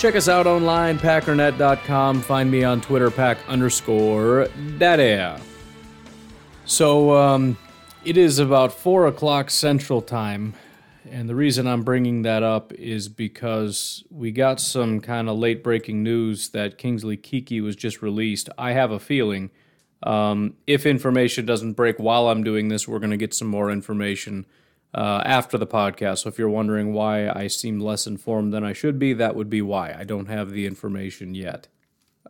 Check us out online, packernet.com. Find me on Twitter, pack underscore daddy. So, um, it is about 4 o'clock Central Time, and the reason I'm bringing that up is because we got some kind of late breaking news that Kingsley Keke was just released. I have a feeling um, if information doesn't break while I'm doing this, we're going to get some more information uh, after the podcast. So if you're wondering why I seem less informed than I should be, that would be why. I don't have the information yet.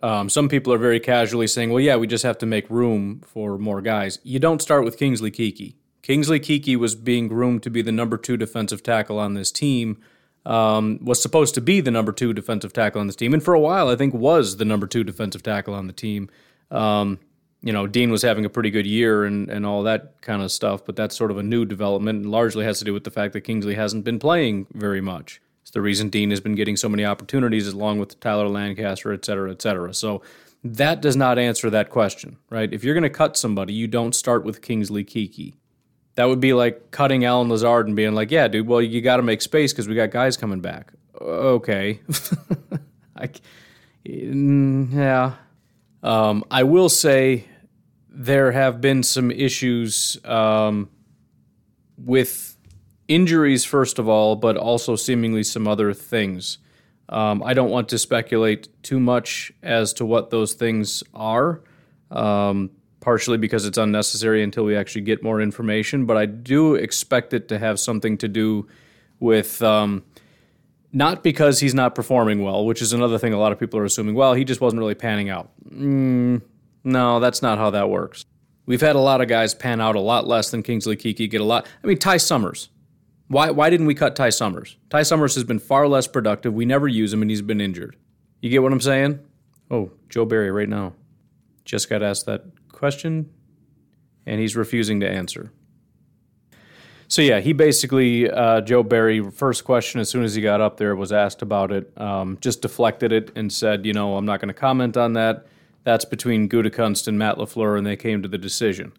Um, some people are very casually saying, well, yeah, we just have to make room for more guys. You don't start with Kingsley Keke. Kingsley Keke was being groomed to be the number two defensive tackle on this team. Um, was supposed to be the number two defensive tackle on this team, and for a while, I think was the number two defensive tackle on the team. Um, you know, Dean was having a pretty good year and, and all that kind of stuff, but that's sort of a new development and largely has to do with the fact that Kingsley hasn't been playing very much. It's the reason Dean has been getting so many opportunities along with Tyler Lancaster, et cetera, et cetera. So that does not answer that question, right? If you're going to cut somebody, you don't start with Kingsley Keke. That would be like cutting Allen Lazard and being like, yeah, dude, well, you got to make space because we got guys coming back. Okay. I, mm, yeah. Um, I will say there have been some issues um, with injuries, first of all, but also seemingly some other things. Um, I don't want to speculate too much as to what those things are, um, partially because it's unnecessary until we actually get more information, but I do expect it to have something to do with. Um, not because he's not performing well, which is another thing a lot of people are assuming. Well, he just wasn't really panning out. Mm, no, that's not how that works. We've had a lot of guys pan out a lot less than Kingsley Keke get a lot. I mean, Ty Summers. Why, why didn't we cut Ty Summers? Ty Summers has been far less productive. We never use him, and he's been injured. You get what I'm saying? Oh, Joe Barry right now. Just got asked that question, and he's refusing to answer. So yeah, he basically uh, Joe Barry first question as soon as he got up there was asked about it, um, just deflected it and said, you know, I'm not going to comment on that. That's between Gutekunst and Matt LaFleur, and they came to the decision.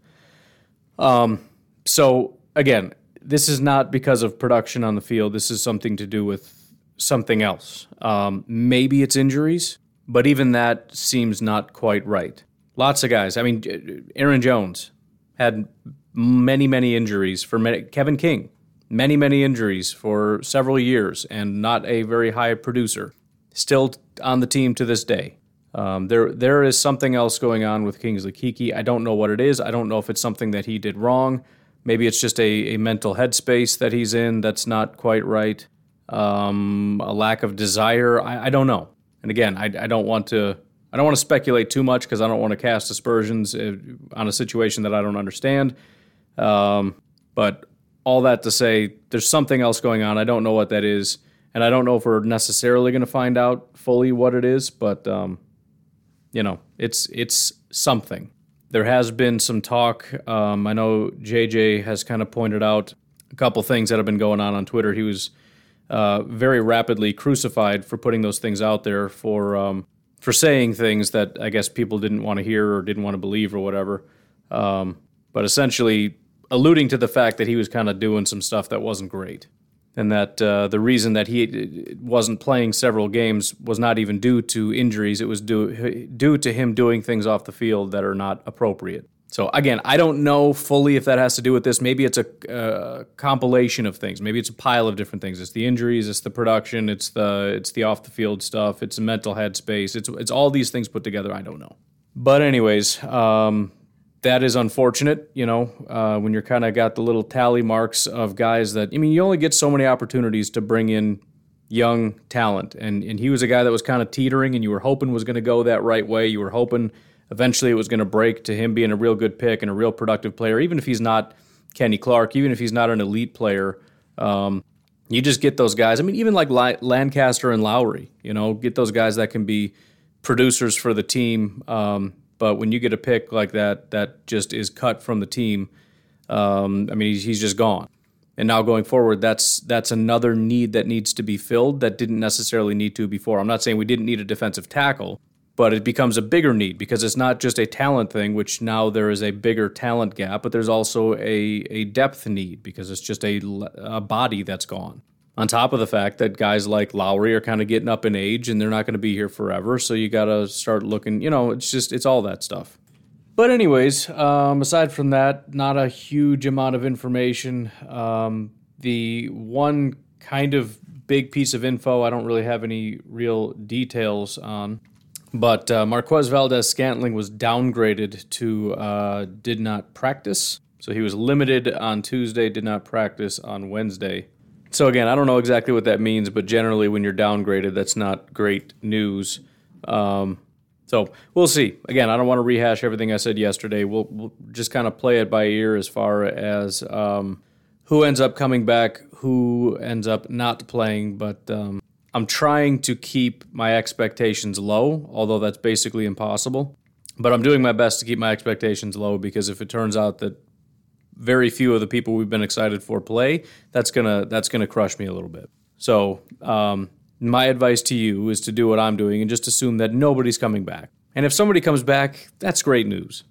Um, so, again, this is not because of production on the field. This is something to do with something else. Um, maybe it's injuries, but even that seems not quite right. Lots of guys. I mean, Aaron Jones had many, many injuries for many, Kevin King, many, many injuries for several years and not a very high producer. Still on the team to this day. Um, there, there is something else going on with Kingsley Keke. I don't know what it is. I don't know if it's something that he did wrong. Maybe it's just a, a mental headspace that he's in that's not quite right. Um, a lack of desire. I, I, don't know. And again, I, I don't want to. I don't want to speculate too much because I don't want to cast aspersions uh, on a situation that I don't understand. Um, but all that to say, there's something else going on. I don't know what that is, and I don't know if we're necessarily going to find out fully what it is. But um, you know, it's it's something. There has been some talk. Um, I know JJ has kind of pointed out a couple things that have been going on on Twitter. He was uh, very rapidly crucified for putting those things out there for um, for saying things that I guess people didn't want to hear or didn't want to believe or whatever. Um, but essentially, alluding to the fact that he was kind of doing some stuff that wasn't great and that uh, the reason that he wasn't playing several games was not even due to injuries. It was due due to him doing things off the field that are not appropriate. So again, I don't know fully if that has to do with this. Maybe it's a uh, compilation of things. Maybe it's a pile of different things. It's the injuries, it's the production, it's the it's the off the field stuff, it's a mental headspace. It's it's all these things put together. I don't know. But anyways, um, that is unfortunate, you know, uh, when you're kind of got the little tally marks of guys that, I mean, you only get so many opportunities to bring in young talent. And, and he was a guy that was kind of teetering and you were hoping was going to go that right way. You were hoping eventually it was going to break to him being a real good pick and a real productive player, even if he's not Kenny Clark, even if he's not an elite player. Um, you just get those guys. I mean, even like Lancaster and Lowry, you know, get those guys that can be producers for the team. Um, But when you get a pick like that, that just is cut from the team. Um, I mean, he's, he's just gone. And now going forward, that's that's another need that needs to be filled that didn't necessarily need to before. I'm not saying we didn't need a defensive tackle, but it becomes a bigger need because it's not just a talent thing, which now there is a bigger talent gap, but there's also a, a depth need because it's just a, a body that's gone. On top of the fact that guys like Lowry are kind of getting up in age and they're not going to be here forever. So you got to start looking, you know, it's just, it's all that stuff. But, anyways, um, aside from that, not a huge amount of information. Um, the one kind of big piece of info I don't really have any real details on. But uh, Marquez Valdes Scantling was downgraded to uh, did not practice. So he was limited on Tuesday, did not practice on Wednesday. So again, I don't know exactly what that means, but generally, when you're downgraded, that's not great news. Um, so we'll see. Again, I don't want to rehash everything I said yesterday. We'll, we'll just kind of play it by ear as far as um, who ends up coming back, who ends up not playing. But um, I'm trying to keep my expectations low, although that's basically impossible. But I'm doing my best to keep my expectations low because if it turns out that very few of the people we've been excited for play, that's gonna that's gonna crush me a little bit. So um, my advice to you is to do what I'm doing and just assume that nobody's coming back. And if somebody comes back, that's great news.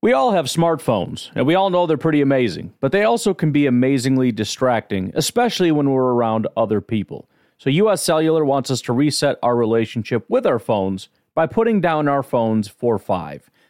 We all have smartphones, and we all know they're pretty amazing, but they also can be amazingly distracting, especially when we're around other people. So, US Cellular wants us to reset our relationship with our phones by putting down our phones for five.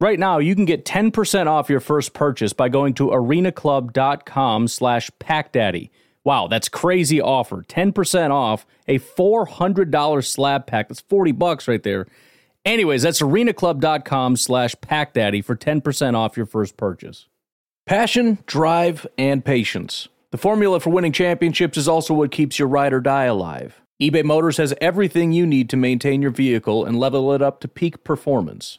Right now, you can get 10% off your first purchase by going to arenaclub.com slash packdaddy. Wow, that's crazy offer. 10% off a $400 slab pack. That's 40 bucks right there. Anyways, that's arenaclub.com slash packdaddy for 10% off your first purchase. Passion, drive, and patience. The formula for winning championships is also what keeps your ride or die alive. eBay Motors has everything you need to maintain your vehicle and level it up to peak performance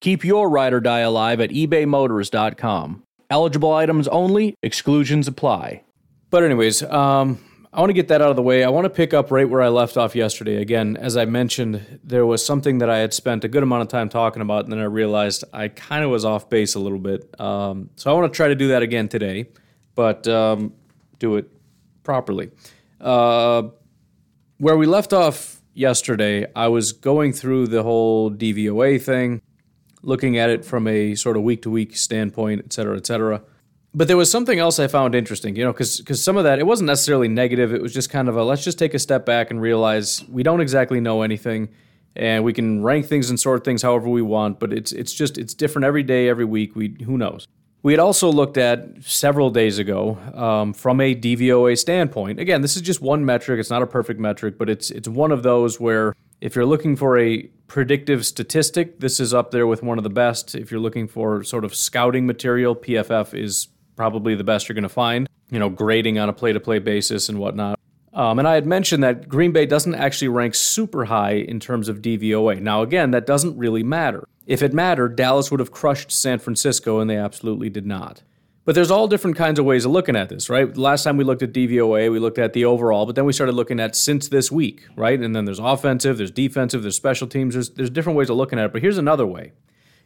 Keep your ride or die alive at ebaymotors.com. Eligible items only, exclusions apply. But, anyways, um, I want to get that out of the way. I want to pick up right where I left off yesterday. Again, as I mentioned, there was something that I had spent a good amount of time talking about, and then I realized I kind of was off base a little bit. Um, so I want to try to do that again today, but um, do it properly. Uh, where we left off yesterday, I was going through the whole DVOA thing looking at it from a sort of week to week standpoint, et cetera, et cetera. But there was something else I found interesting, you know, because some of that, it wasn't necessarily negative. It was just kind of a let's just take a step back and realize we don't exactly know anything and we can rank things and sort things however we want, but it's it's just it's different every day, every week. We who knows. We had also looked at several days ago um, from a DVOA standpoint. Again, this is just one metric; it's not a perfect metric, but it's it's one of those where if you're looking for a predictive statistic, this is up there with one of the best. If you're looking for sort of scouting material, PFF is probably the best you're going to find, you know, grading on a play to play basis and whatnot. Um, and I had mentioned that Green Bay doesn't actually rank super high in terms of DVOA. Now, again, that doesn't really matter. If it mattered, Dallas would have crushed San Francisco, and they absolutely did not. But there's all different kinds of ways of looking at this, right? Last time we looked at DVOA, we looked at the overall, but then we started looking at since this week, right? And then there's offensive, there's defensive, there's special teams, there's, there's different ways of looking at it. But here's another way.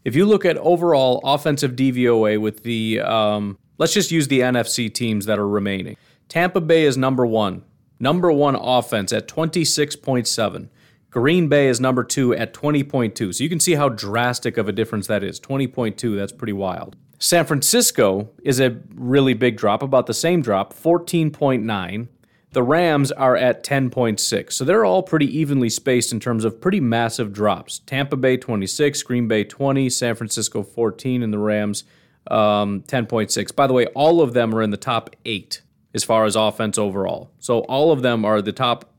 If you look at overall offensive DVOA with the, um, let's just use the NFC teams that are remaining. Tampa Bay is number one, number one offense at 26.7. Green Bay is number two at 20.2. So you can see how drastic of a difference that is. 20.2, that's pretty wild. San Francisco is a really big drop, about the same drop, 14.9. The Rams are at 10.6. So they're all pretty evenly spaced in terms of pretty massive drops. Tampa Bay 26, Green Bay 20, San Francisco 14, and the Rams um, 10.6. By the way, all of them are in the top eight as far as offense overall. So all of them are the top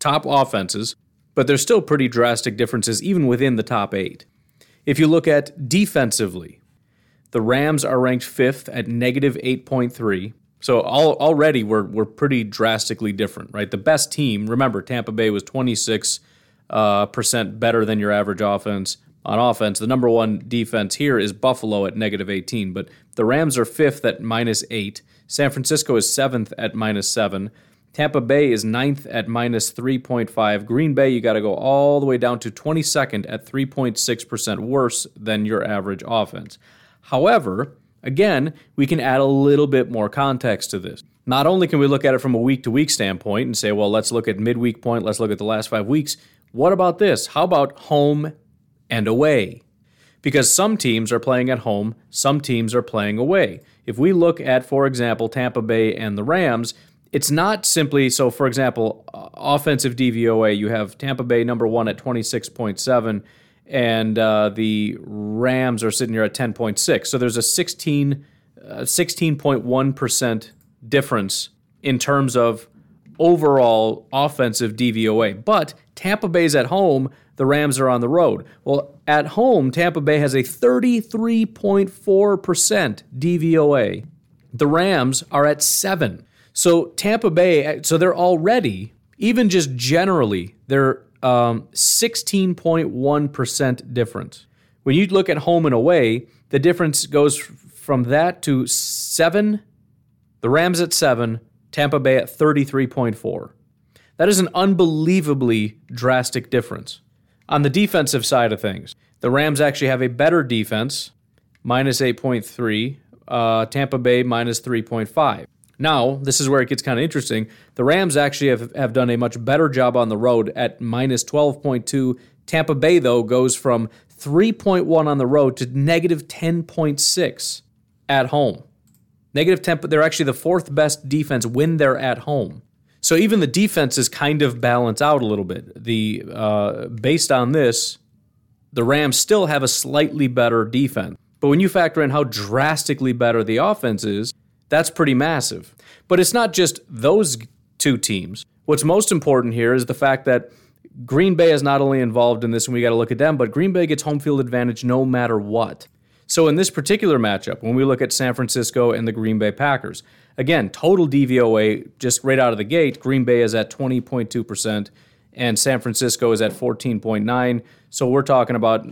top offenses, but there's still pretty drastic differences even within the top eight. If you look at defensively, the Rams are ranked fifth at negative 8.3. So all, already we're, we're pretty drastically different, right? The best team, remember, Tampa Bay was 26 uh, percent better than your average offense on offense. The number one defense here is Buffalo at negative 18, but the Rams are fifth at minus eight. San Francisco is seventh at minus seven. Tampa Bay is ninth at minus 3.5. Green Bay, you got to go all the way down to 22nd at 3.6% worse than your average offense. However, again, we can add a little bit more context to this. Not only can we look at it from a week to week standpoint and say, well, let's look at midweek point, let's look at the last five weeks. What about this? How about home and away? Because some teams are playing at home, some teams are playing away. If we look at, for example, Tampa Bay and the Rams, it's not simply so, for example, offensive DVOA, you have Tampa Bay number one at 26.7 and uh, the Rams are sitting here at 10.6. So there's a 16, uh, 16.1% difference in terms of overall offensive DVOA. But Tampa Bay's at home, the Rams are on the road. Well, at home, Tampa Bay has a 33.4% DVOA. The Rams are at 7. So Tampa Bay, so they're already even just generally, they're um, 16.1% difference. When you look at home and away, the difference goes from that to seven, the Rams at seven, Tampa Bay at 33.4. That is an unbelievably drastic difference. On the defensive side of things, the Rams actually have a better defense, minus 8.3, uh, Tampa Bay minus 3.5. Now, this is where it gets kind of interesting. The Rams actually have, have done a much better job on the road at minus 12.2. Tampa Bay, though, goes from 3.1 on the road to negative 10.6 at home. Negative 10, they're actually the fourth best defense when they're at home. So even the defenses kind of balance out a little bit. The uh, based on this, the Rams still have a slightly better defense. But when you factor in how drastically better the offense is, that's pretty massive. But it's not just those two teams. What's most important here is the fact that Green Bay is not only involved in this, and we got to look at them, but Green Bay gets home field advantage no matter what. So in this particular matchup, when we look at San Francisco and the Green Bay Packers, again, total DVOA just right out of the gate, Green Bay is at 20.2% and San Francisco is at 14.9. So we're talking about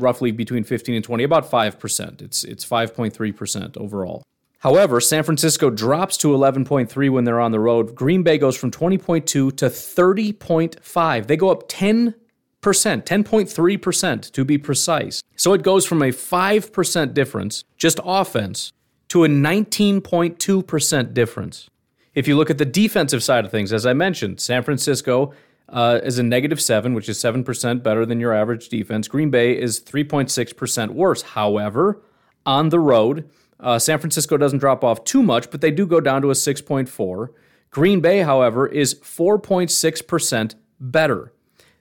roughly between 15 and 20, about 5%. It's it's 5.3% overall. However, San Francisco drops to 11.3 when they're on the road. Green Bay goes from 20.2 to 30.5. They go up 10%, 10.3% to be precise. So it goes from a 5% difference, just offense, to a 19.2% difference. If you look at the defensive side of things, as I mentioned, San Francisco uh, is a negative seven, which is 7% better than your average defense. Green Bay is 3.6% worse. However, on the road, uh, San Francisco doesn't drop off too much, but they do go down to a 6.4. Green Bay, however, is 4.6% better.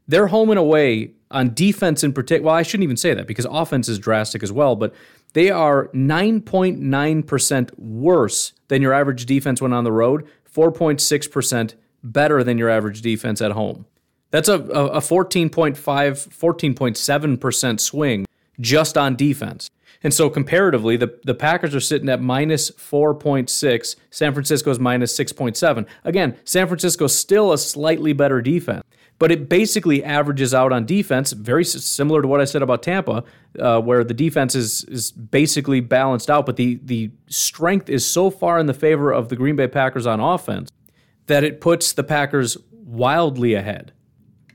They're home and away on defense in particular. Well, I shouldn't even say that because offense is drastic as well, but they are 9.9% worse than your average defense when on the road, 4.6% better than your average defense at home. That's a, a 14.5, 14.7% swing just on defense. And so comparatively, the, the Packers are sitting at minus 4.6. San Francisco's minus 6.7. Again, San Francisco's still a slightly better defense. but it basically averages out on defense, very similar to what I said about Tampa, uh, where the defense is is basically balanced out, but the the strength is so far in the favor of the Green Bay Packers on offense that it puts the Packers wildly ahead.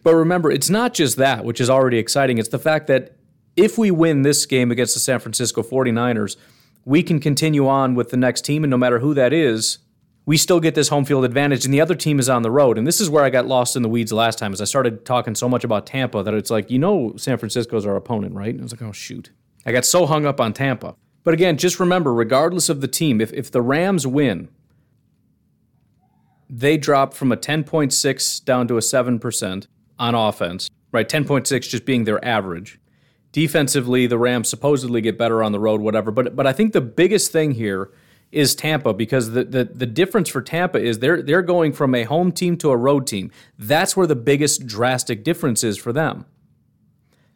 But remember, it's not just that, which is already exciting. It's the fact that if we win this game against the San Francisco 49ers, we can continue on with the next team, and no matter who that is, we still get this home field advantage, and the other team is on the road. And this is where I got lost in the weeds last time, as I started talking so much about Tampa that it's like, you know, San Francisco's our opponent, right? And I was like, oh, shoot. I got so hung up on Tampa. But again, just remember, regardless of the team, if, if the Rams win, they drop from a 10.6 down to a 7% on offense, right? 10.6 just being their average. Defensively, the Rams supposedly get better on the road, whatever. But but I think the biggest thing here is Tampa because the, the, the difference for Tampa is they're they're going from a home team to a road team. That's where the biggest drastic difference is for them.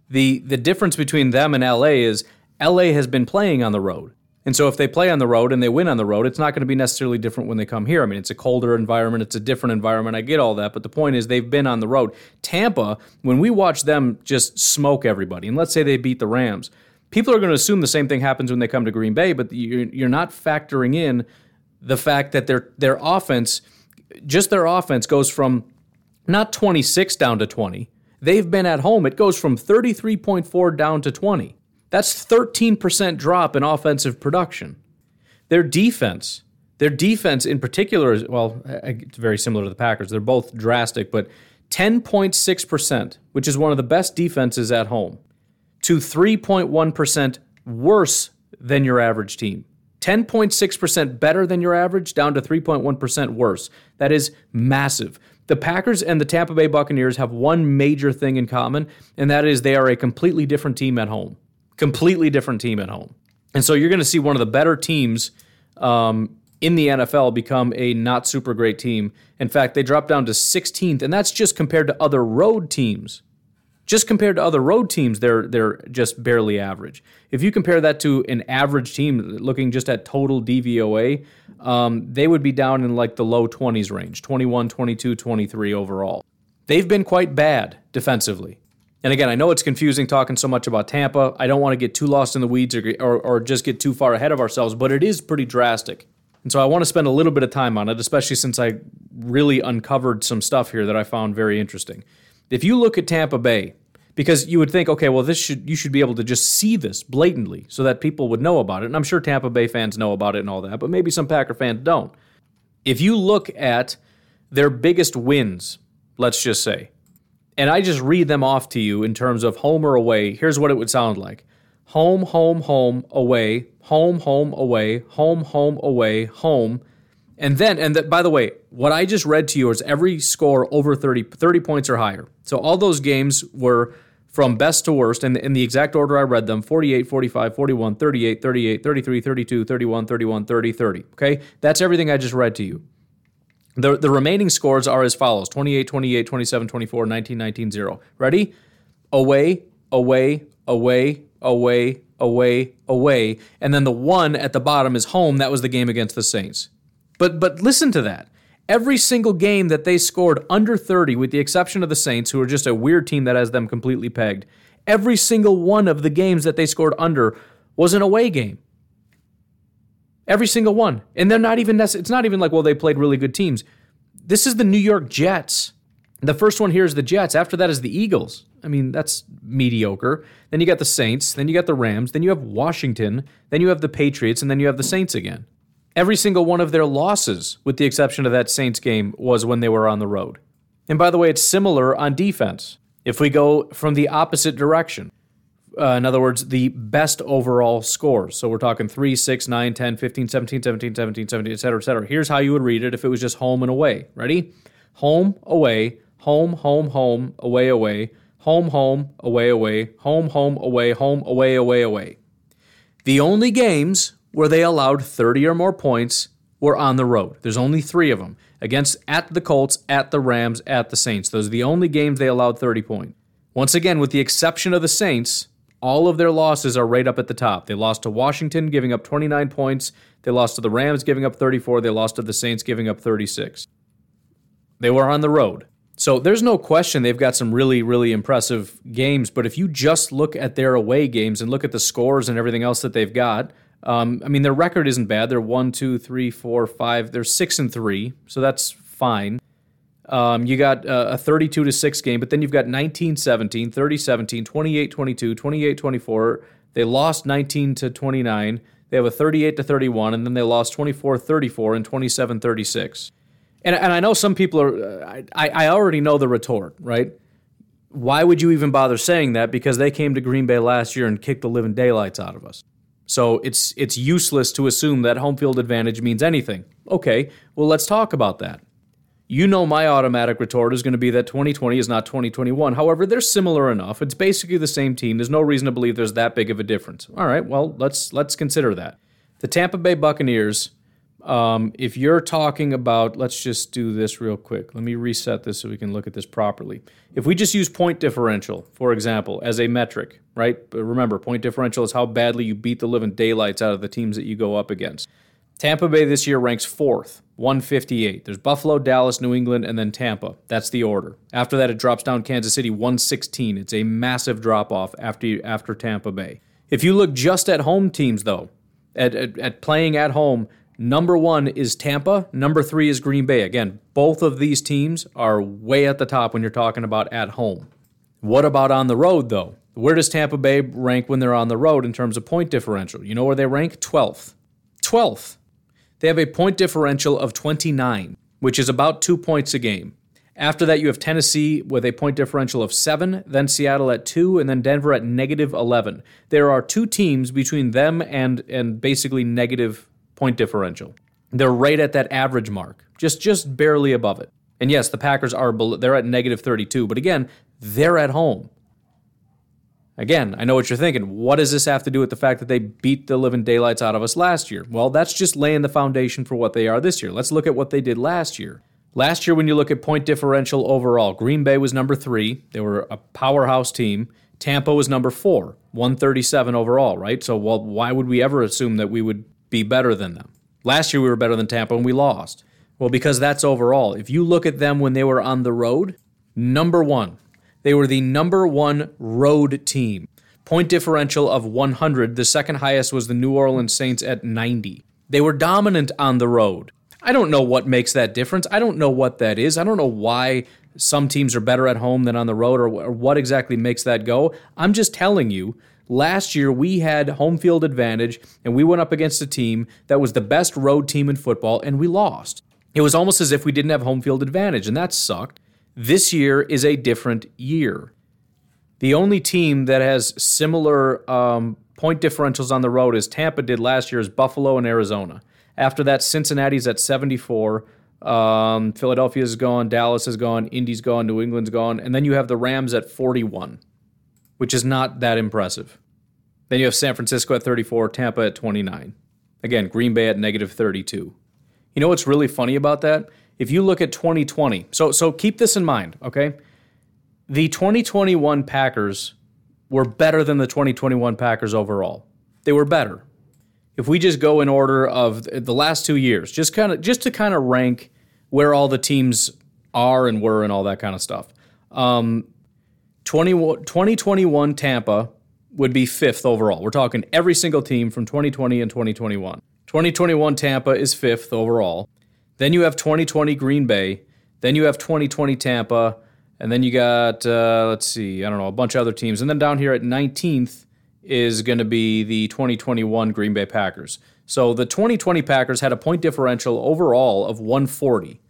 The the difference between them and LA is LA has been playing on the road. And so if they play on the road and they win on the road, it's not going to be necessarily different when they come here. I mean, it's a colder environment, it's a different environment. I get all that, but the point is they've been on the road. Tampa, when we watch them just smoke everybody, and let's say they beat the Rams, people are going to assume the same thing happens when they come to Green Bay, but you're, not factoring in the fact that their their offense, just their offense, goes from not 26 down to 20. They've been at home. It goes from 33.4 down to 20. That's 13% drop in offensive production. Their defense, their defense in particular, is well, it's very similar to the Packers. They're both drastic, but 10.6%, which is one of the best defenses at home to 3.1% worse than your average team. 10.6% better than your average, down to 3.1% worse. That is massive. The Packers and the Tampa Bay Buccaneers have one major thing in common, and that is they are a completely different team at home. Completely different team at home. And so you're going to see one of the better teams um, in the NFL become a not super great team. In fact, they dropped down to 16th, and that's just compared to other road teams just compared to other road teams, they're they're just barely average. If you compare that to an average team, looking just at total DVOA, um, they would be down in like the low 20s range, 21, 22, 23 overall. They've been quite bad defensively. And again, I know it's confusing talking so much about Tampa. I don't want to get too lost in the weeds or, or, or just get too far ahead of ourselves, but it is pretty drastic. And so I want to spend a little bit of time on it, especially since I really uncovered some stuff here that I found very interesting. If you look at Tampa Bay, because you would think, okay, well, this should you should be able to just see this blatantly so that people would know about it. And I'm sure Tampa Bay fans know about it and all that, but maybe some Packer fans don't. If you look at their biggest wins, let's just say, and I just read them off to you in terms of home or away, here's what it would sound like. Home, home, home, away, home, home, away, home, home, away, home. And then, and that, by the way, what I just read to you is every score over 30, 30 points or higher. So all those games were from best to worst and in the exact order I read them 48, 45, 41, 38, 38, 33, 32, 31, 31, 30, 30. Okay? That's everything I just read to you. The, the remaining scores are as follows 28, 28, 27, 24, 19, 19, 0. Ready? Away, away, away, away, away, away. And then the one at the bottom is home. That was the game against the Saints. But but listen to that. Every single game that they scored under 30, with the exception of the Saints, who are just a weird team that has them completely pegged, every single one of the games that they scored under was an away game. Every single one. And they're not even, it's not even like, well, they played really good teams. This is the New York Jets. The first one here is the Jets. After that is the Eagles. I mean, that's mediocre. Then you got the Saints. Then you got the Rams. Then you have Washington. Then you have the Patriots. And then you have the Saints again. Every single one of their losses, with the exception of that Saints game, was when they were on the road. And by the way, it's similar on defense. If we go from the opposite direction, uh, in other words, the best overall scores. So we're talking 3, 6, 9, 10, 15, 17, 17, 17, 17, et cetera, et cetera. Here's how you would read it if it was just home and away. Ready? Home, away, home, home, home, away, away, home, home, away, away, home, home, away, home, away, away, away. The only games where they allowed 30 or more points were on the road. There's only three of them against at the Colts, at the Rams, at the Saints. Those are the only games they allowed 30 points. Once again, with the exception of the Saints, all of their losses are right up at the top. They lost to Washington, giving up 29 points. They lost to the Rams, giving up 34. They lost to the Saints, giving up 36. They were on the road. So there's no question they've got some really, really impressive games. But if you just look at their away games and look at the scores and everything else that they've got, um, I mean, their record isn't bad. They're one, two, three, four, five. They're six and three, so that's fine. Um, you got uh, a 32 to 6 game, but then you've got 19 17, 30 17, 28 22, 28 24. They lost 19 to 29. They have a 38 to 31, and then they lost 24 34 and 27 36. And, and I know some people are, I, I already know the retort, right? Why would you even bother saying that? Because they came to Green Bay last year and kicked the living daylights out of us. So it's it's useless to assume that home field advantage means anything. Okay, well let's talk about that. You know my automatic retort is going to be that 2020 is not 2021. However, they're similar enough. It's basically the same team. There's no reason to believe there's that big of a difference. All right, well, let's let's consider that. The Tampa Bay Buccaneers um, if you're talking about, let's just do this real quick. Let me reset this so we can look at this properly. If we just use point differential, for example, as a metric, right? But remember, point differential is how badly you beat the living daylights out of the teams that you go up against. Tampa Bay this year ranks fourth, 158. There's Buffalo, Dallas, New England, and then Tampa. That's the order. After that, it drops down Kansas City, 116. It's a massive drop off after, after Tampa Bay. If you look just at home teams, though, at, at, at playing at home, Number one is Tampa. Number three is Green Bay. Again, both of these teams are way at the top when you're talking about at home. What about on the road, though? Where does Tampa Bay rank when they're on the road in terms of point differential? You know where they rank? 12th. 12th. They have a point differential of 29, which is about two points a game. After that, you have Tennessee with a point differential of seven, then Seattle at two, and then Denver at negative 11. There are two teams between them and, and basically negative point differential. They're right at that average mark, just just barely above it. And yes, the Packers are below, they're at negative 32, but again, they're at home. Again, I know what you're thinking. What does this have to do with the fact that they beat the living daylights out of us last year? Well, that's just laying the foundation for what they are this year. Let's look at what they did last year. Last year, when you look at point differential overall, Green Bay was number three. They were a powerhouse team. Tampa was number four, 137 overall, right? So, well, why would we ever assume that we would be better than them. Last year we were better than Tampa and we lost. Well, because that's overall. If you look at them when they were on the road, number one, they were the number one road team. Point differential of 100. The second highest was the New Orleans Saints at 90. They were dominant on the road. I don't know what makes that difference. I don't know what that is. I don't know why some teams are better at home than on the road or, or what exactly makes that go. I'm just telling you Last year, we had home field advantage, and we went up against a team that was the best road team in football, and we lost. It was almost as if we didn't have home field advantage, and that sucked. This year is a different year. The only team that has similar um, point differentials on the road as Tampa did last year is Buffalo and Arizona. After that, Cincinnati's at 74. Um, Philadelphia's gone, Dallas is gone, Indy's gone, New England's gone, and then you have the Rams at 41 which is not that impressive. Then you have San Francisco at 34, Tampa at 29. Again, Green Bay at negative 32. You know what's really funny about that? If you look at 2020, so so keep this in mind, okay? The 2021 Packers were better than the 2021 Packers overall. They were better. If we just go in order of the last 2 years, just kind of just to kind of rank where all the teams are and were and all that kind of stuff. Um, 2021 Tampa would be fifth overall. We're talking every single team from 2020 and 2021. 2021 Tampa is fifth overall. Then you have 2020 Green Bay. Then you have 2020 Tampa. And then you got, uh, let's see, I don't know, a bunch of other teams. And then down here at 19th is going to be the 2021 Green Bay Packers. So the 2020 Packers had a point differential overall of 140.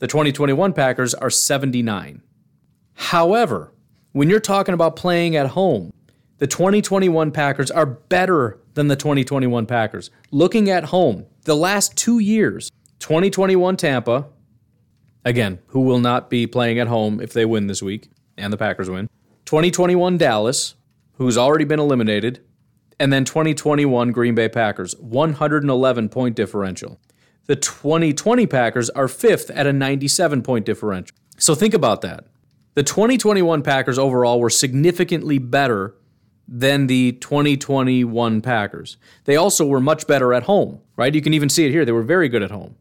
The 2021 Packers are 79. However, when you're talking about playing at home, the 2021 Packers are better than the 2021 Packers. Looking at home, the last two years, 2021 Tampa, again, who will not be playing at home if they win this week and the Packers win, 2021 Dallas, who's already been eliminated, and then 2021 Green Bay Packers, 111 point differential. The 2020 Packers are fifth at a 97 point differential. So think about that. The 2021 Packers overall were significantly better than the 2021 Packers. They also were much better at home, right? You can even see it here. They were very good at home.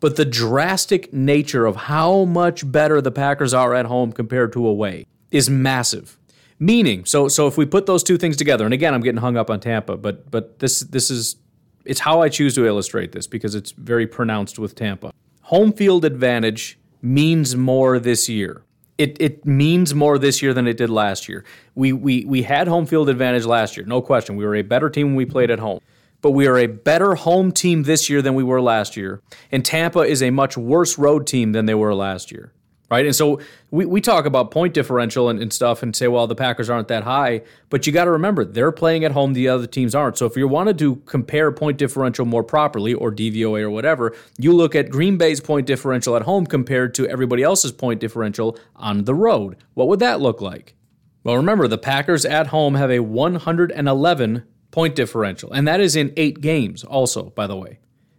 But the drastic nature of how much better the Packers are at home compared to away is massive. Meaning, so so if we put those two things together, and again, I'm getting hung up on Tampa, but but this this is it's how I choose to illustrate this because it's very pronounced with Tampa. Home field advantage means more this year. It, it means more this year than it did last year. We, we, we had home field advantage last year, no question. We were a better team when we played at home. But we are a better home team this year than we were last year. And Tampa is a much worse road team than they were last year right? And so we, we talk about point differential and, and stuff and say, well, the Packers aren't that high, but you got to remember they're playing at home, the other teams aren't. So if you wanted to compare point differential more properly or DVOA or whatever, you look at Green Bay's point differential at home compared to everybody else's point differential on the road. What would that look like? Well, remember, the Packers at home have a 111 point differential, and that is in eight games, also, by the way.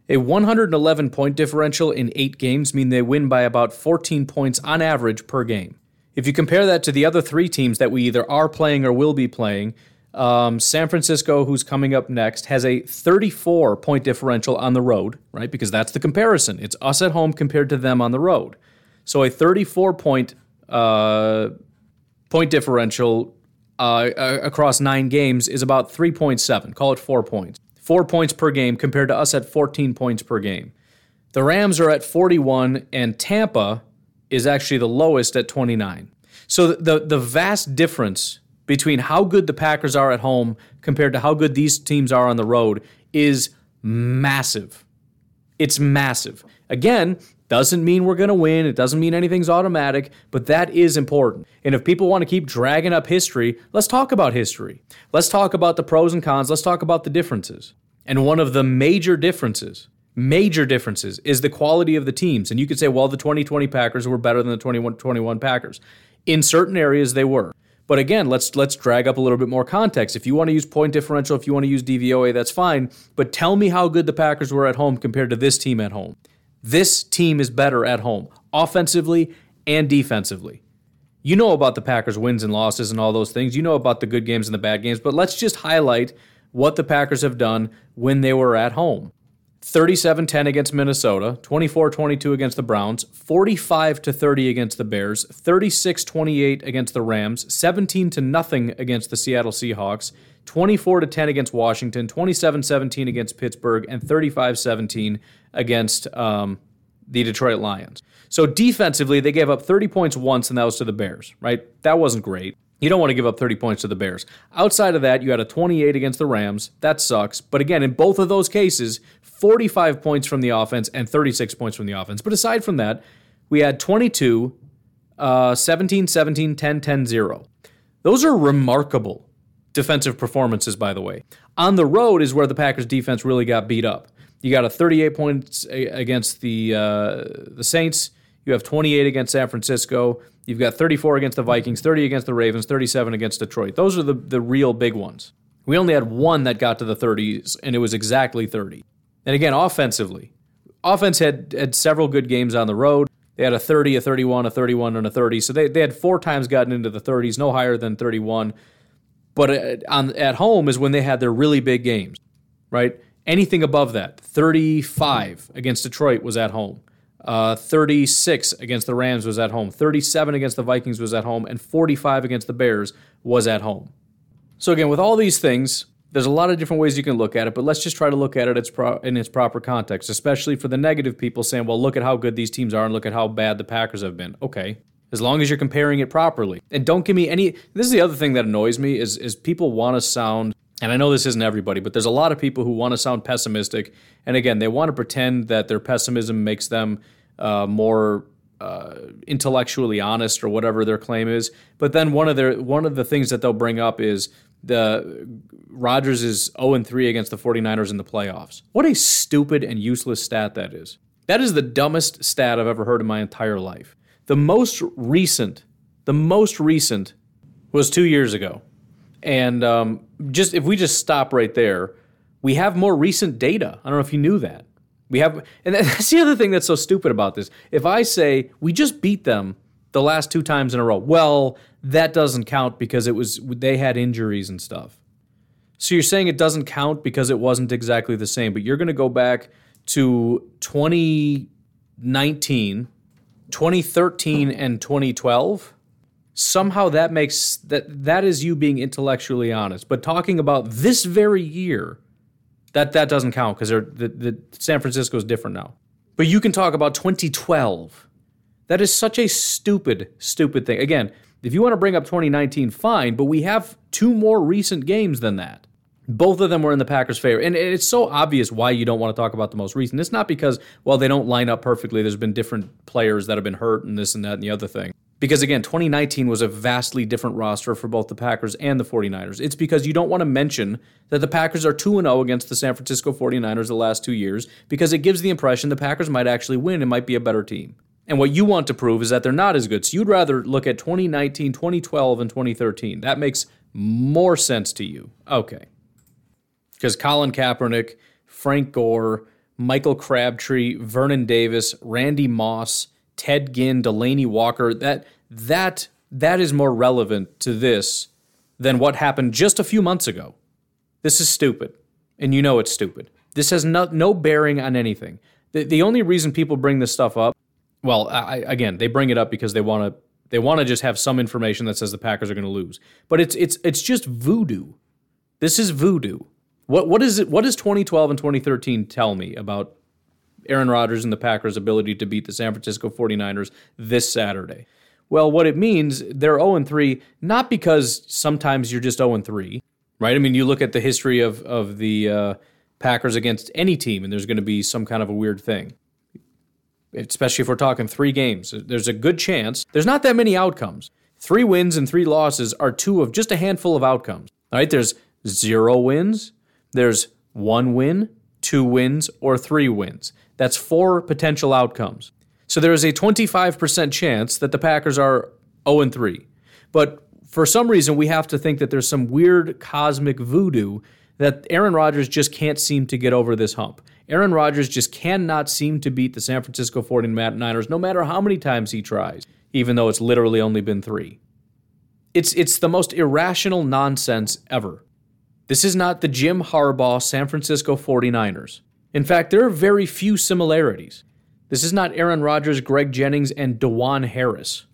A 111 point differential in eight games mean they win by about 14 points on average per game. If you compare that to the other three teams that we either are playing or will be playing, um, San Francisco, who's coming up next, has a 34 point differential on the road, right? Because that's the comparison. It's us at home compared to them on the road. So a 34 point uh, point differential uh, across nine games is about 3.7. Call it four points four points per game compared to us at 14 points per game. The Rams are at 41, and Tampa is actually the lowest at 29. So the, the vast difference between how good the Packers are at home compared to how good these teams are on the road is massive. It's massive. Again, doesn't mean we're going to win. It doesn't mean anything's automatic, but that is important. And if people want to keep dragging up history, let's talk about history. Let's talk about the pros and cons. Let's talk about the differences. And one of the major differences, major differences, is the quality of the teams. And you could say, well, the 2020 Packers were better than the 2021 Packers. In certain areas, they were. But again, let's let's drag up a little bit more context. If you want to use point differential, if you want to use DVOA, that's fine. But tell me how good the Packers were at home compared to this team at home. This team is better at home, offensively and defensively. You know about the Packers' wins and losses and all those things. You know about the good games and the bad games, but let's just highlight what the Packers have done when they were at home. 37 10 against Minnesota, 24 22 against the Browns, 45 30 against the Bears, 36 28 against the Rams, 17 to nothing against the Seattle Seahawks, 24 to 10 against Washington, 27 17 against Pittsburgh, and 35 17 against um, the Detroit Lions. So defensively, they gave up 30 points once, and that was to the Bears, right? That wasn't great. You don't want to give up 30 points to the Bears. Outside of that, you had a 28 against the Rams. That sucks. But again, in both of those cases, 45 points from the offense and 36 points from the offense. But aside from that, we had 22, uh, 17, 17, 10, 10, 0. Those are remarkable defensive performances, by the way. On the road is where the Packers defense really got beat up. You got a 38 points against the uh, the Saints. You have 28 against San Francisco. You've got 34 against the Vikings, 30 against the Ravens, 37 against Detroit. Those are the, the real big ones. We only had one that got to the 30s, and it was exactly 30. And again, offensively, offense had, had several good games on the road. They had a 30, a 31, a 31, and a 30. So they, they had four times gotten into the 30s, no higher than 31. But uh, on, at home is when they had their really big games, right? Anything above that, 35 against Detroit was at home. Uh, 36 against the Rams was at home. 37 against the Vikings was at home. And 45 against the Bears was at home. So, again, with all these things, there's a lot of different ways you can look at it, but let's just try to look at it in its proper context, especially for the negative people saying, well, look at how good these teams are and look at how bad the Packers have been. Okay. As long as you're comparing it properly. And don't give me any. This is the other thing that annoys me is, is people want to sound and I know this isn't everybody, but there's a lot of people who want to sound pessimistic. And again, they want to pretend that their pessimism makes them uh, more uh, intellectually honest or whatever their claim is. But then one of their one of the things that they'll bring up is the Rodgers is 0 and 3 against the 49ers in the playoffs. What a stupid and useless stat that is. That is the dumbest stat I've ever heard in my entire life. The most recent, the most recent was two years ago. And um, just if we just stop right there, we have more recent data. I don't know if you knew that. We have, and that's the other thing that's so stupid about this. If I say we just beat them the last two times in a row, well, that doesn't count because it was they had injuries and stuff. So you're saying it doesn't count because it wasn't exactly the same, but you're going to go back to 2019, 2013 and 2012, somehow that makes that that is you being intellectually honest. But talking about this very year, that that doesn't count because the, the San Francisco is different now. But you can talk about 2012. That is such a stupid, stupid thing. Again, if you want to bring up 2019, fine, but we have two more recent games than that. Both of them were in the Packers' favor. And it's so obvious why you don't want to talk about the most recent. It's not because, well, they don't line up perfectly. There's been different players that have been hurt and this and that and the other thing. Because again, 2019 was a vastly different roster for both the Packers and the 49ers. It's because you don't want to mention that the Packers are 2 0 against the San Francisco 49ers the last two years because it gives the impression the Packers might actually win and might be a better team. And what you want to prove is that they're not as good. So you'd rather look at 2019, 2012, and 2013. That makes more sense to you. Okay. Because Colin Kaepernick, Frank Gore, Michael Crabtree, Vernon Davis, Randy Moss, Ted Ginn, Delanie Walker, that that that is more relevant to this than what happened just a few months ago. This is stupid. And you know it's stupid. This has no, no bearing on anything. The, the only reason people bring this stuff up, well, I, again, they bring it up because they want to they want to just have some information that says the Packers are going to lose. But it's it's it's just voodoo. This is voodoo. What what is it what does 2012 and 2013 tell me about Aaron Rodgers and the Packers' ability to beat the San Francisco 49ers this Saturday? Well, what it means, they're 0 3, not because sometimes you're just 0 3, right? I mean, you look at the history of, of the uh, Packers against any team, and there's going to be some kind of a weird thing. Especially if we're talking three games. There's a good chance. There's not that many outcomes. Three wins and three losses are two of just a handful of outcomes. right? there's zero wins, there's one win, two wins, or three wins. That's four potential outcomes. So there is a 25% chance that the Packers are 0 3. But for some reason, we have to think that there's some weird cosmic voodoo that Aaron Rodgers just can't seem to get over this hump. Aaron Rodgers just cannot seem to beat the San Francisco 49ers no matter how many times he tries, even though it's literally only been three. It's, it's the most irrational nonsense ever. This is not the Jim Harbaugh San Francisco 49ers. In fact, there are very few similarities. This is not Aaron Rodgers, Greg Jennings, and DuJuan Harris.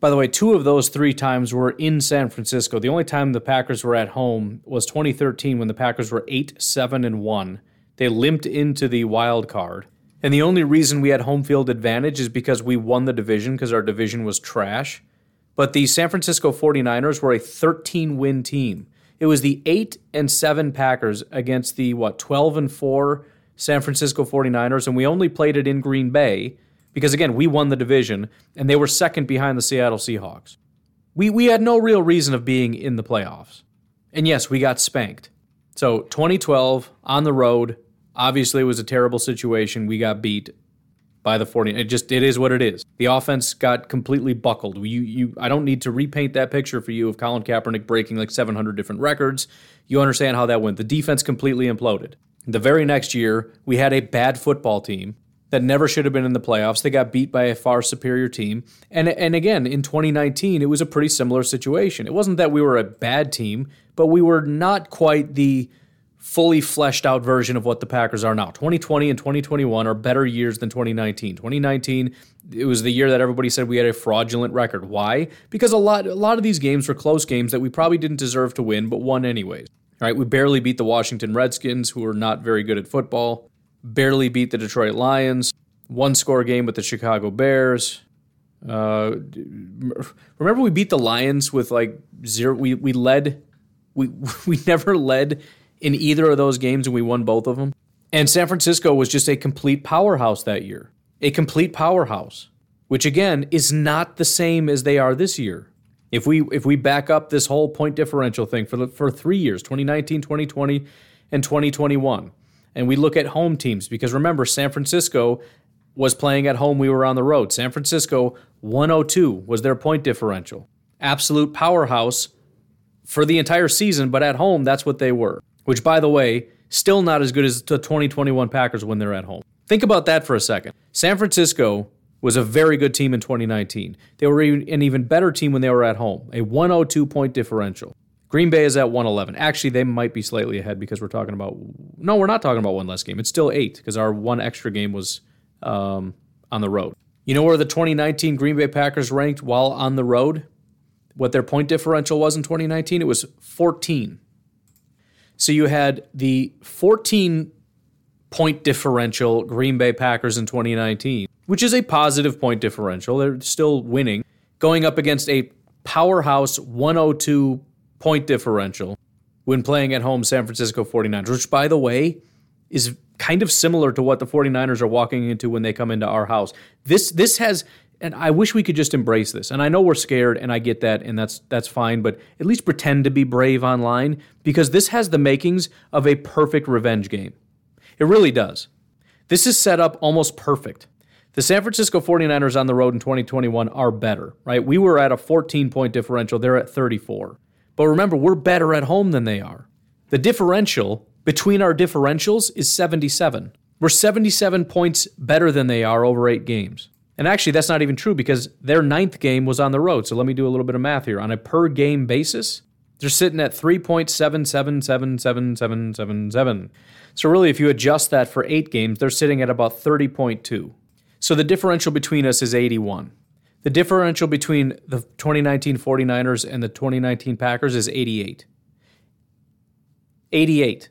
By the way, two of those three times were in San Francisco. The only time the Packers were at home was 2013 when the Packers were 8 7 and 1. They limped into the wild card. And the only reason we had home field advantage is because we won the division because our division was trash. But the San Francisco 49ers were a 13 win team. It was the 8 and 7 Packers against the what 12 and 4 San Francisco 49ers and we only played it in Green Bay because again, we won the division and they were second behind the Seattle Seahawks. We we had no real reason of being in the playoffs. And yes, we got spanked. So 2012 on the road, obviously it was a terrible situation. We got beat by the 40. It just it is what it is. The offense got completely buckled. You you I don't need to repaint that picture for you of Colin Kaepernick breaking like 700 different records. You understand how that went. The defense completely imploded. The very next year, we had a bad football team that never should have been in the playoffs. They got beat by a far superior team. And and again, in 2019, it was a pretty similar situation. It wasn't that we were a bad team, but we were not quite the fully fleshed out version of what the Packers are now. 2020 and 2021 are better years than 2019. 2019 it was the year that everybody said we had a fraudulent record. Why? Because a lot a lot of these games were close games that we probably didn't deserve to win but won anyways. Right, we barely beat the Washington Redskins who are not very good at football. Barely beat the Detroit Lions. One score game with the Chicago Bears. Uh, remember we beat the Lions with like zero we we led we we never led in either of those games and we won both of them. And San Francisco was just a complete powerhouse that year. A complete powerhouse, which again is not the same as they are this year. If we if we back up this whole point differential thing for the, for 3 years, 2019, 2020 and 2021, and we look at home teams because remember San Francisco was playing at home, we were on the road. San Francisco 102 was their point differential. Absolute powerhouse for the entire season, but at home that's what they were which, by the way, still not as good as the 2021 Packers when they're at home. Think about that for a second. San Francisco was a very good team in 2019. They were an even better team when they were at home, a 102 point differential. Green Bay is at 111. Actually, they might be slightly ahead because we're talking about. No, we're not talking about one less game. It's still eight because our one extra game was um, on the road. You know where the 2019 Green Bay Packers ranked while on the road? What their point differential was in 2019? It was 14. So you had the 14 point differential Green Bay Packers in 2019, which is a positive point differential. They're still winning, going up against a powerhouse 102 point differential when playing at home San Francisco 49ers, which, by the way, is kind of similar to what the 49ers are walking into when they come into our house. This this has and I wish we could just embrace this. And I know we're scared and I get that and that's that's fine, but at least pretend to be brave online because this has the makings of a perfect revenge game. It really does. This is set up almost perfect. The San Francisco 49ers on the road in 2021 are better, right? We were at a 14 point differential, they're at 34. But remember, we're better at home than they are. The differential between our differentials is 77. We're 77 points better than they are over eight games. And actually, that's not even true because their ninth game was on the road. So let me do a little bit of math here. On a per game basis, they're sitting at 3.77777777. So really, if you adjust that for eight games, they're sitting at about 30.2. So the differential between us is 81. The differential between the 2019 49ers and the 2019 Packers is 88. 88.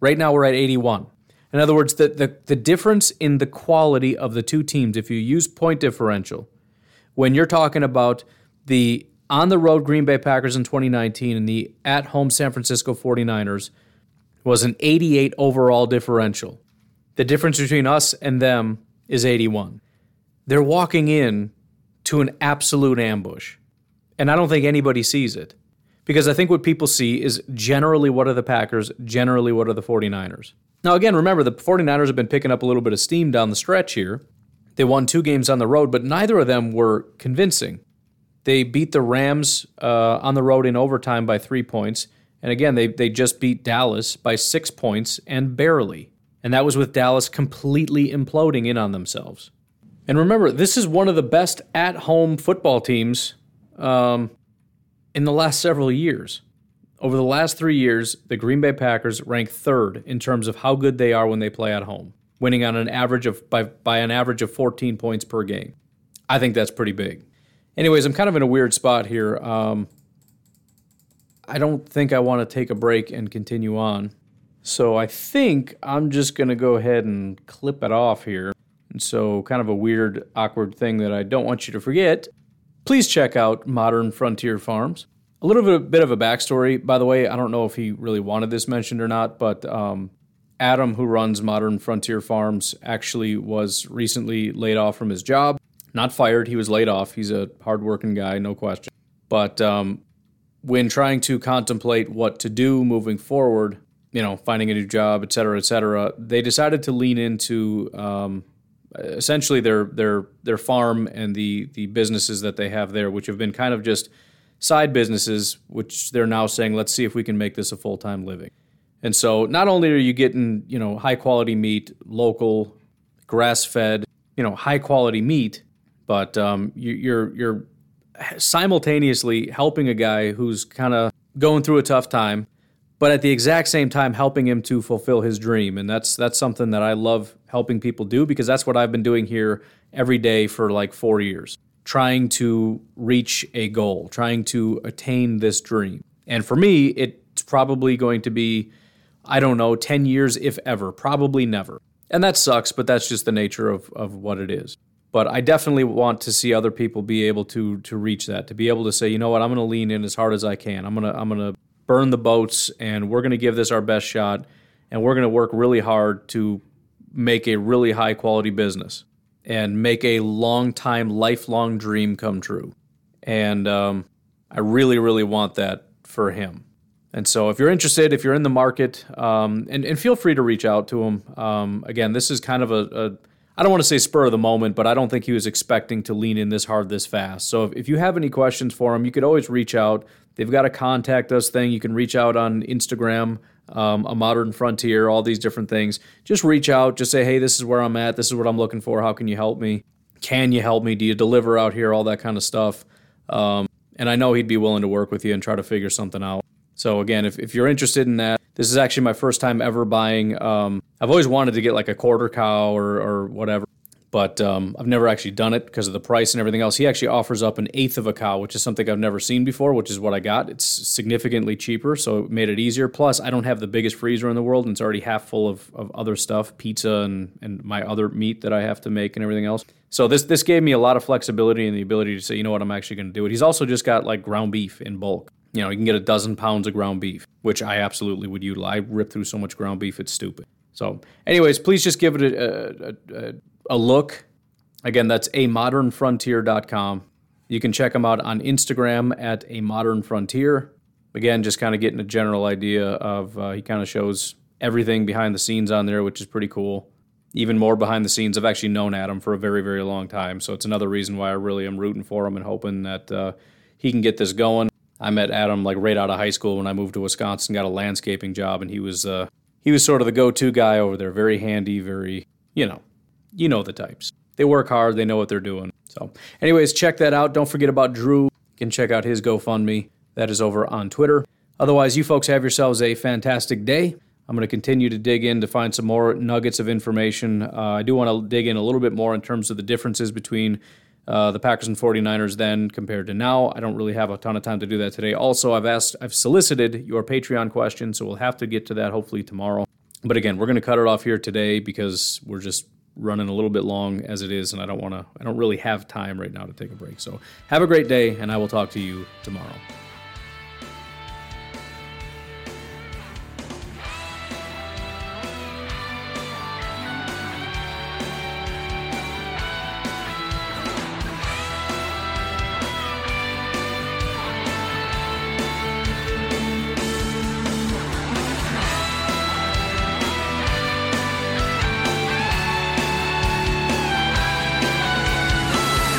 Right now we're at 81. In other words, the, the, the difference in the quality of the two teams, if you use point differential, when you're talking about the on the road Green Bay Packers in 2019 and the at home San Francisco 49ers, was an 88 overall differential. The difference between us and them is 81. They're walking in to an absolute ambush. And I don't think anybody sees it. Because I think what people see is generally what are the Packers, generally what are the 49ers. Now, again, remember, the 49ers have been picking up a little bit of steam down the stretch here. They won two games on the road, but neither of them were convincing. They beat the Rams uh, on the road in overtime by three points. And again, they, they just beat Dallas by six points and barely. And that was with Dallas completely imploding in on themselves. And remember, this is one of the best at home football teams um, in the last several years. Over the last three years, the Green Bay Packers rank third in terms of how good they are when they play at home, winning on an average of by, by an average of 14 points per game. I think that's pretty big. Anyways, I'm kind of in a weird spot here. Um, I don't think I want to take a break and continue on. So I think I'm just going to go ahead and clip it off here. And so, kind of a weird, awkward thing that I don't want you to forget please check out Modern Frontier Farms. A little bit, bit of a backstory, by the way. I don't know if he really wanted this mentioned or not, but um, Adam, who runs Modern Frontier Farms, actually was recently laid off from his job. Not fired, he was laid off. He's a hardworking guy, no question. But um, when trying to contemplate what to do moving forward, you know, finding a new job, et cetera, et cetera, they decided to lean into um, essentially their their their farm and the the businesses that they have there, which have been kind of just side businesses, which they're now saying, let's see if we can make this a full time living. And so, not only are you getting you know high quality meat, local, grass fed, you know high quality meat, but um, you, you're you're simultaneously helping a guy who's kind of going through a tough time but at the exact same time helping him to fulfill his dream and that's that's something that I love helping people do because that's what I've been doing here every day for like 4 years trying to reach a goal trying to attain this dream. And for me it's probably going to be I don't know 10 years if ever probably never. And that sucks but that's just the nature of of what it is. But I definitely want to see other people be able to to reach that to be able to say you know what? I'm going to lean in as hard as I can. I'm to I'm going to burn the boats, and we're going to give this our best shot, and we're going to work really hard to make a really high quality business and make a long time, lifelong dream come true. And um, I really, really want that for him. And so, if you're interested, if you're in the market, um, and, and feel free to reach out to him. Um, again, this is kind of a, a I don't want to say spur of the moment, but I don't think he was expecting to lean in this hard this fast. So if, if you have any questions for him, you could always reach out. They've got a contact us thing. You can reach out on Instagram, um, a modern frontier, all these different things. Just reach out. Just say, hey, this is where I'm at. This is what I'm looking for. How can you help me? Can you help me? Do you deliver out here? All that kind of stuff. Um, and I know he'd be willing to work with you and try to figure something out. So again, if, if you're interested in that, this is actually my first time ever buying. Um, I've always wanted to get like a quarter cow or, or whatever, but um, I've never actually done it because of the price and everything else. He actually offers up an eighth of a cow, which is something I've never seen before, which is what I got. It's significantly cheaper, so it made it easier. Plus, I don't have the biggest freezer in the world, and it's already half full of, of other stuff, pizza and, and my other meat that I have to make and everything else. So this this gave me a lot of flexibility and the ability to say, you know what, I'm actually going to do it. He's also just got like ground beef in bulk. You know, you can get a dozen pounds of ground beef, which I absolutely would utilize. I rip through so much ground beef, it's stupid. So, anyways, please just give it a, a, a, a look Again, that's a. You can check them out on Instagram at a modern frontier. Again, just kind of getting a general idea of uh, he kind of shows everything behind the scenes on there, which is pretty cool. Even more behind the scenes. I've actually known Adam for a very, very long time, so it's another reason why I really am rooting for him and hoping that uh, he can get this going. I met Adam like right out of high school when I moved to Wisconsin, got a landscaping job, and he was uh, he was sort of the go-to guy over there. Very handy, very you know, you know the types they work hard, they know what they're doing. So, anyways, check that out. Don't forget about Drew. You can check out his GoFundMe. That is over on Twitter. Otherwise, you folks have yourselves a fantastic day. I'm going to continue to dig in to find some more nuggets of information. Uh, I do want to dig in a little bit more in terms of the differences between uh, the Packers and 49ers then compared to now. I don't really have a ton of time to do that today. Also, I've asked, I've solicited your Patreon questions, so we'll have to get to that hopefully tomorrow. But again, we're going to cut it off here today because we're just running a little bit long as it is, and I don't want to, I don't really have time right now to take a break. So have a great day, and I will talk to you tomorrow.